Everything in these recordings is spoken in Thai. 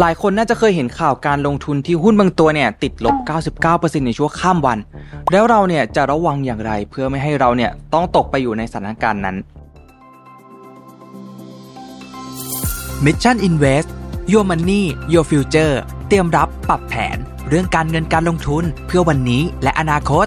หลายคนน่าจะเคยเห็นข่าวการลงทุนที่หุ้นบางตัวเนี่ยติดลบ 99%ในช่วงข้ามวัน แล้วเราเนี่ยจะระวังอย่างไรเพื่อไม่ให้เราเนี่ยต้องตกไปอยู่ในสถานการณ์นั้น Mission Invest Your Money Your Future เตรียมรับปรับแผน เรื่องการเงินการลงทุนเพื่อวันนี้และอนาคต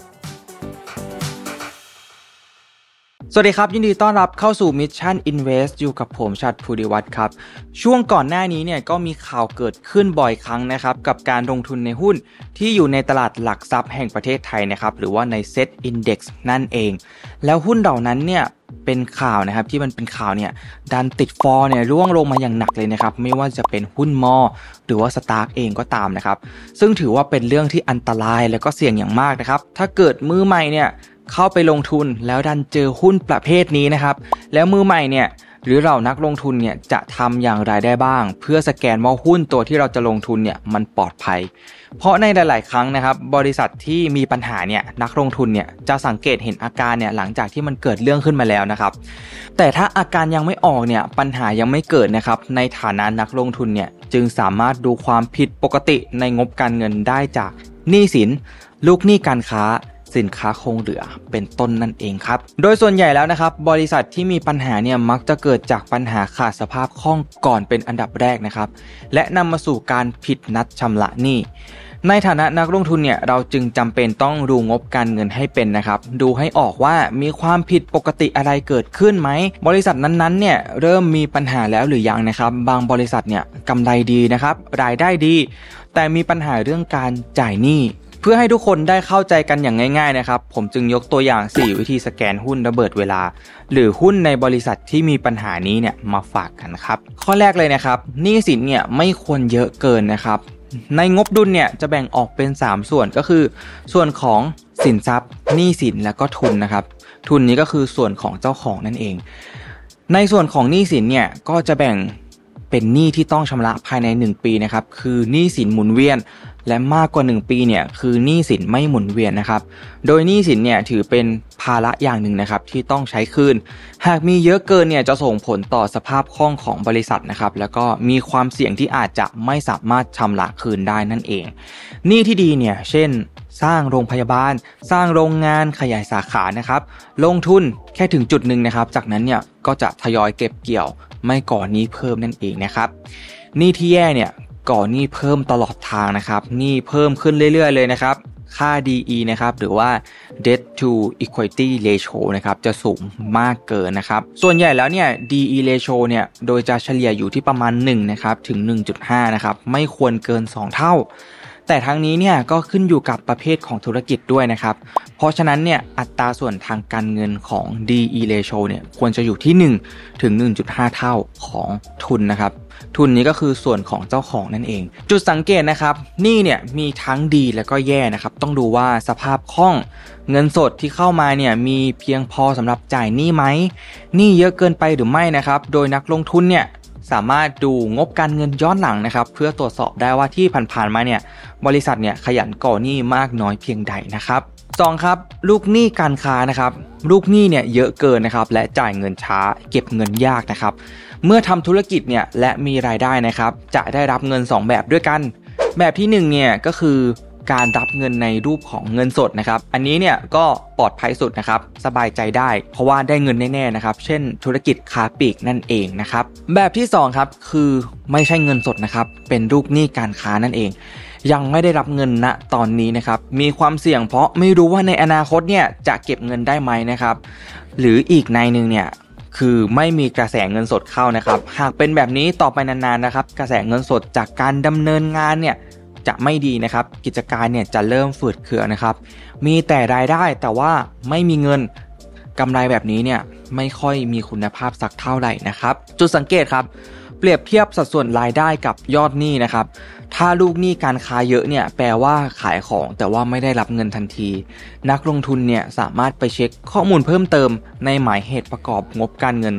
สวัสดีครับ ยินดีต้อนรับเข้าสู่ Mission Invest อยู่กับผมชัดภูริวัตรครับ ช่วงก่อนหน้านี้เนี่ยก็มีข่าวเกิดขึ้นบ่อยครั้งนะครับ กับการลงทุนในหุ้นที่อยู่ในตลาดหลักทรัพย์แห่งประเทศไทยนะครับ หรือว่าใน Set Index นั่นเอง แล้วหุ้นเหล่านั้นเนี่ยเป็นข่าวนะครับที่มันเป็นข่าวเนี่ยดันติดฟอร์เนี่ยร่วงลงมาอย่างหนักเลยนะครับ ไม่ว่าจะเป็นหุ้นมอ หรือว่าสตาร์กเองก็ตามนะครับ ซึ่งถือว่าเป็นเรื่องที่อันตรายและก็เสี่ยงอย่างมากนะครับ ถ้าเกิดมือใหม่เนี่ย เข้าไปลงทุนแล้วดันเจอหุ้นประเภทนี้นะครับ แล้วมือใหม่เนี่ยหรือเรานักลงทุนเนี่ยจะทำอย่างไรได้บ้าง เพื่อสแกนว่าหุ้นตัวที่เราจะลงทุนเนี่ยมันปลอดภัย เพราะในหลาย ๆ ครั้งนะครับ บริษัทที่มีปัญหาเนี่ยนักลงทุนเนี่ยจะสังเกตเห็นอาการเนี่ยหลังจากที่มันเกิดเรื่องขึ้นมาแล้วนะครับ แต่ถ้าอาการยังไม่ออกเนี่ยปัญหายังไม่เกิดนะครับในฐานะนักลงทุนเนี่ยจึงสามารถดูความผิดปกติในงบการเงินได้จากหนี้สิน ลูกหนี้การค้า สินค้าคงเหลือเป็นต้นนั่นเองครับ โดยส่วนใหญ่แล้วนะครับ บริษัทที่มีปัญหาเนี่ยมักจะเกิดจากปัญหาขาดสภาพคล่องก่อนเป็นอันดับแรกนะครับ และนำมาสู่การผิดนัดชำระหนี้ในฐานะนักลงทุนเนี่ยเราจึงจำเป็นต้องดูงบการเงินให้เป็นนะครับ ดูให้ออกว่ามีความผิดปกติอะไรเกิดขึ้นไหม บริษัทนั้นๆเนี่ยเริ่มมีปัญหาแล้วหรือยังนะครับ บางบริษัทเนี่ยกำไรดีนะครับ รายได้ดี แต่มีปัญหาเรื่องการจ่ายหนี้ เพื่อให้ทุกคนได้เข้าใจกันอย่างง่ายๆนะครับ ผมจึงยกตัวอย่าง 4 วิธีสแกนหุ้นระเบิดเวลา หรือหุ้นในบริษัทที่มีปัญหานี้เนี่ยมาฝากกันครับ ข้อแรกเลยนะครับหนี้สินเนี่ยไม่ควรเยอะเกินนะครับ ในงบดุลเนี่ยจะแบ่งออกเป็น 3 ส่วนก็คือ ส่วนของสินทรัพย์หนี้สินแล้วก็ทุนนะครับ ทุนนี้ก็คือส่วนของเจ้าของนั่นเอง ในส่วนของหนี้สินเนี่ยก็จะแบ่งเป็นหนี้ที่ต้องชำระภายใน 1 ปีนะครับ คือหนี้สินหมุนเวียน และมากกว่า 1 ปีเนี่ยคือหนี้สินไม่หมุนเวียนนะครับ โดยหนี้สินเนี่ยถือเป็นภาระอย่างหนึ่งนะครับที่ต้องใช้คืน หากมีเยอะเกินเนี่ยจะส่งผลต่อสภาพคล่องของบริษัทนะครับแล้วก็มีความเสี่ยงที่อาจจะไม่สามารถชำระคืนได้นั่นเองหนี้ที่ดีเนี่ยเช่น สร้างโรงพยาบาล สร้างโรงงานขยายสาขานะครับลงทุนแค่ถึงจุดหนึ่งนะครับ จากนั้นเนี่ยก็จะทยอยเก็บเกี่ยวไม่ก่อหนี้เพิ่มนั่นเองนะครับหนี้ที่แย่เนี่ย ก่อหนี้เพิ่มตลอดทางนะครับหนี้เพิ่มขึ้นเรื่อยๆ เลยนะครับ ค่า DE นะครับหรือว่า debt to equity ratio นะครับจะสูงมากเกินนะครับ ส่วนใหญ่แล้วเนี่ย DE ratio เนี่ยโดยจะเฉลี่ยอยู่ที่ประมาณ1นะครับถึง 1.5นะครับไม่ควรเกิน 2 เท่า แต่ทั้งนี้เนี่ยก็ขึ้นอยู่กับประเภทของธุรกิจด้วยนะครับ เพราะฉะนั้นเนี่ยอัตราส่วนทางการเงินของ DE ratio เนี่ยควรจะอยู่ที่ 1 ถึง 1.5 เท่าของทุนนะครับ ทุนนี้ก็คือส่วนของเจ้าของนั่นเอง จุดสังเกตนะครับ นี่เนี่ยมีทั้งดีและก็แย่นะครับ ต้องดูว่าสภาพคล่องเงินสดที่เข้ามาเนี่ยมีเพียงพอสำหรับจ่ายหนี้ไหมหนี้เยอะเกินไปหรือไม่นะครับ โดยนักลงทุนเนี่ยสามารถดูงบการเงินย้อนหลังนะครับ เพื่อตรวจสอบได้ว่าที่ผ่านๆมาเนี่ยบริษัทเนี่ยขยันก่อหนี้มากน้อยเพียงใดนะครับ สองครับลูกหนี้การค้านะครับลูกหนี้เนี่ยเยอะเกินนะครับและจ่ายเงินช้าเก็บเงินยากนะครับเมื่อทำธุรกิจเนี่ยและมีรายได้นะครับจะได้รับเงิน 2 แบบด้วยกัน แบบที่1เนี่ยก็คือการรับเงินในรูปของเงินสดนะครับ อันนี้เนี่ยก็ปลอดภัยสุดนะครับ สบายใจได้ เพราะว่าได้เงินแน่ๆนะครับ เช่น ธุรกิจค้าปลีกนั่นเองนะครับ แบบที่2ครับคือไม่ใช่เงินสดนะครับ เป็นลูกหนี้การค้านั่นเอง ยังไม่ได้รับเงินณตอนนี้นะครับ มีความเสี่ยงเพราะไม่รู้ว่าในอนาคตเนี่ยจะเก็บเงินได้ไหมนะครับ หรืออีกในหนึ่งเนี่ยคือไม่มีกระแสเงินสดเข้านะครับ หากเป็นแบบนี้ต่อไปนานๆนะครับ กระแสเงินสดจากการดำเนินงานเนี่ยจะไม่ดีนะครับ กิจการเนี่ยจะเริ่มฝืดเคืองนะครับ มีแต่รายได้แต่ว่าไม่มีเงินกำไรแบบนี้เนี่ยไม่ค่อยมีคุณภาพสักเท่าไหร่นะครับ จุดสังเกตครับ เปรียบเทียบสัดส่วนรายได้กับยอดหนี้นะครับ ถ้าลูกหนี้การค้าเยอะเนี่ยแปลว่าขายของแต่ว่าไม่ได้รับเงินทันที นักลงทุนเนี่ยสามารถไปเช็คข้อมูลเพิ่มเติม ในหมายเหตุประกอบงบการเงิน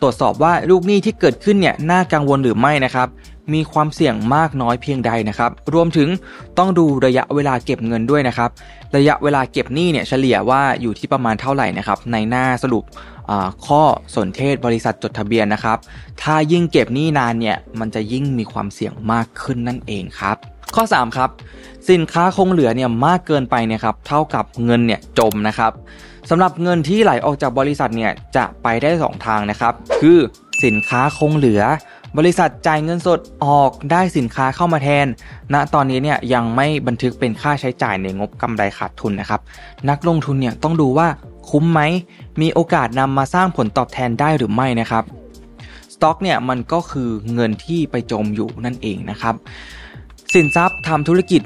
ตรวจสอบว่าลูกหนี้ที่เกิดขึ้นเนี่ยน่ากังวลหรือไม่นะครับมีความเสี่ยงมากน้อยเพียงใดนะครับ รวมถึงต้องดูระยะเวลาเก็บเงินด้วยนะครับ ระยะเวลาเก็บหนี้เนี่ยเฉลี่ยว่าอยู่ที่ประมาณเท่าไหร่นะครับ ในหน้าสรุป ข้อสนเทศบริษัทจดทะเบียนนะครับ ถ้ายิ่งเก็บหนี้นานเนี่ยมันจะยิ่งมีความเสี่ยงมากขึ้นนั่นเองครับ ข้อ 3 ครับ สินค้าคงเหลือเนี่ยมากเกินไปเนี่ยครับเท่ากับเงินเนี่ยจมนะครับสำหรับเงินที่ไหลออกจากบริษัทเนี่ยจะไปได้ 2 ทางนะครับ คือสินค้าคงเหลือบริษัทจ่ายเงินสดออกได้สินค้าเข้ามาแทน ณ ตอนนี้เนี่ยยังไม่บันทึกเป็นค่าใช้จ่ายในงบกำไรขาดทุนนะครับ นักลงทุนเนี่ยต้องดูว่า คุ้มไหม มีโอกาสนำมาสร้างผลตอบแทนได้หรือไม่นะครับสต็อกเนี่ยมันก็คือเงินที่ไปจมอยู่นั่นเองนะครับ สินทรัพย์ทำธุรกิจ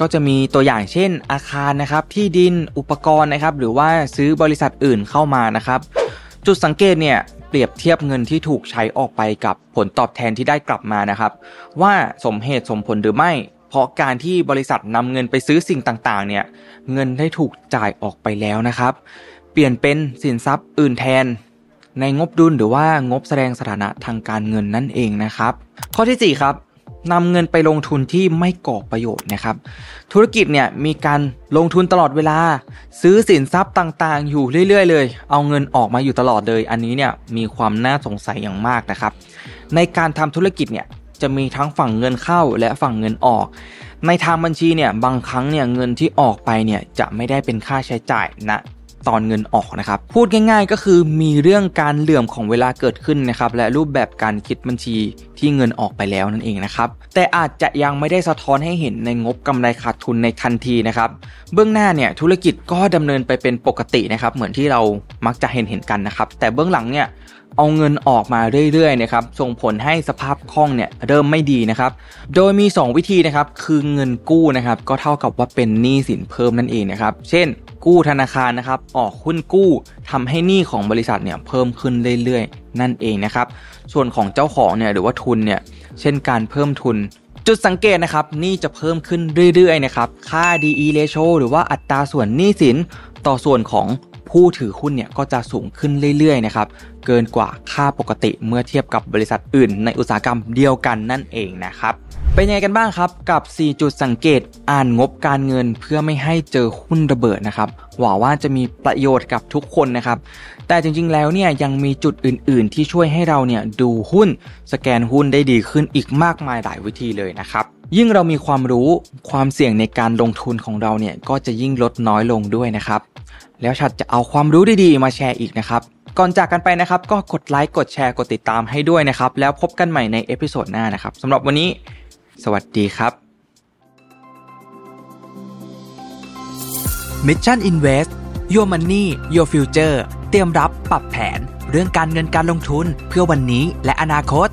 ก็จะมีตัวอย่างเช่น อาคารนะครับ ที่ดินอุปกรณ์นะครับ หรือว่าซื้อบริษัทอื่นเข้ามานะครับ จุดสังเกตเนี่ยเปรียบเทียบเงินที่ถูกใช้ออกไปกับผลตอบแทนที่ได้กลับมานะครับ ว่าสมเหตุสมผลหรือไม่ ราะการที่บริษัทนำเงินไปซื้อสิ่งต่างๆ เนี่ย เงินได้ถูกจ่ายออกไปแล้วนะครับ เปลี่ยนเป็นสินทรัพย์อื่นแทน ในงบดุลหรือว่างบแสดงสถานะทางการเงินนั่นเองนะครับ ข้อที่4ครับนำเงินไปลงทุนที่ไม่ก่อประโยชน์นะครับ ธุรกิจเนี่ยมีการลงทุนตลอดเวลา ซื้อสินทรัพย์ต่างๆ อยู่เรื่อย ๆ เลย เอาเงินออกมาอยู่ตลอดเลย อันนี้เนี่ยมีความน่าสงสัยอย่างมากนะครับ ในการทำธุรกิจเนี่ย จะมีทั้งฝั่งเงินเข้าและฝั่งเงินออก ในทางบัญชีเนี่ยบางครั้งเนี่ยเงินที่ออกไปเนี่ยจะไม่ได้เป็นค่าใช้จ่ายนะตอนเงินออกนะครับ พูดง่ายๆก็คือมีเรื่องการเหลื่อมของเวลาเกิดขึ้นนะครับ และรูปแบบการคิดบัญชีที่เงินออกไปแล้วนั่นเองนะครับ แต่อาจจะยังไม่ได้สะท้อนให้เห็นในงบกำไรขาดทุนในทันทีนะครับ เบื้องหน้าเนี่ยธุรกิจก็ดำเนินไปเป็นปกตินะครับ เหมือนที่เรามักจะเห็นเห็นกันนะครับ แต่เบื้องหลังเนี่ย เอาเงินออกมาเรื่อยๆนะครับส่งผลให้สภาพคล่องเนี่ยเริ่มไม่ดีนะครับโดยมี 2 วิธีนะครับคือเงินกู้นะครับก็เท่ากับว่าเป็นหนี้สินเพิ่มนั่นเองนะครับเช่น กู้ธนาคารนะครับออกหุ้นกู้ทำให้หนี้ของบริษัทเนี่ยเพิ่มขึ้นเรื่อยๆ นั่นเองนะครับส่วนของเจ้าของเนี่ยหรือว่าทุนเนี่ยเช่นการเพิ่มทุนจุดสังเกตนะครับหนี้จะเพิ่มขึ้นเรื่อยๆนะครับค่า DE ratio หรือว่าอัตราส่วนหนี้สินต่อส่วนของผู้ถือหุ้นเนี่ยก็จะสูงขึ้นเรื่อยๆนะครับ เกินกว่าค่าปกติเมื่อเทียบกับบริษัทอื่น ในอุตสาหกรรมเดียวกันนั่นเองนะครับเป็นยังไงกันบ้างครับกับ 4 จุดสังเกตอ่านงบการเงินเพื่อไม่ให้เจอหุ้นระเบิดนะครับหวังว่าจะมีประโยชน์กับทุกคนนะครับแต่จริงๆแล้วเนี่ยยังมีจุดอื่น ๆ ที่ช่วยให้เราเนี่ยดูหุ้น สแกนหุ้นได้ดีขึ้นอีกมากมายหลายวิธีเลยนะครับยิ่งเรามีความรู้ความเสี่ยงในการลงทุนของเราเนี่ยก็จะยิ่งลดน้อยลงด้วยนะครับแล้วชัดจะเอาความรู้ดีๆมาแชร์อีกนะครับ ก่อนจากกันไปนะครับ ก็กดไลค์กดแชร์กดติดตามให้ด้วยนะครับ แล้วพบกันใหม่ใน episode หน้านะครับสำหรับวันนี้ สวัสดีครับ Mission Invest Your Money Your Future เตรียมรับปรับแผน เรื่องการเงินการลงทุนเพื่อวันนี้และอนาคต